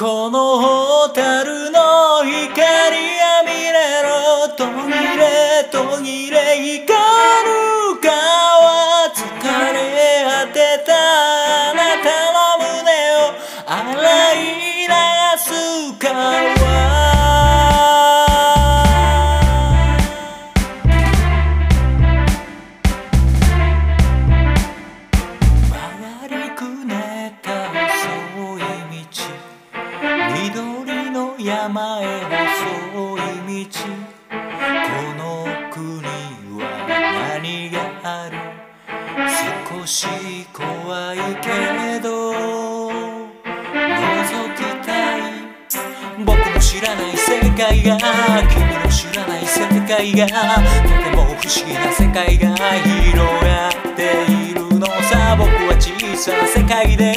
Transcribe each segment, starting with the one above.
この山へ細い道この国は何がある少し怖いけど覗きたい。僕の知らない世界が君の知らない世界がとても不思議な世界が広がっているのさ。僕は小さな世界で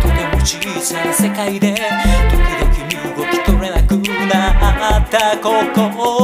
とても小さな世界で時々った心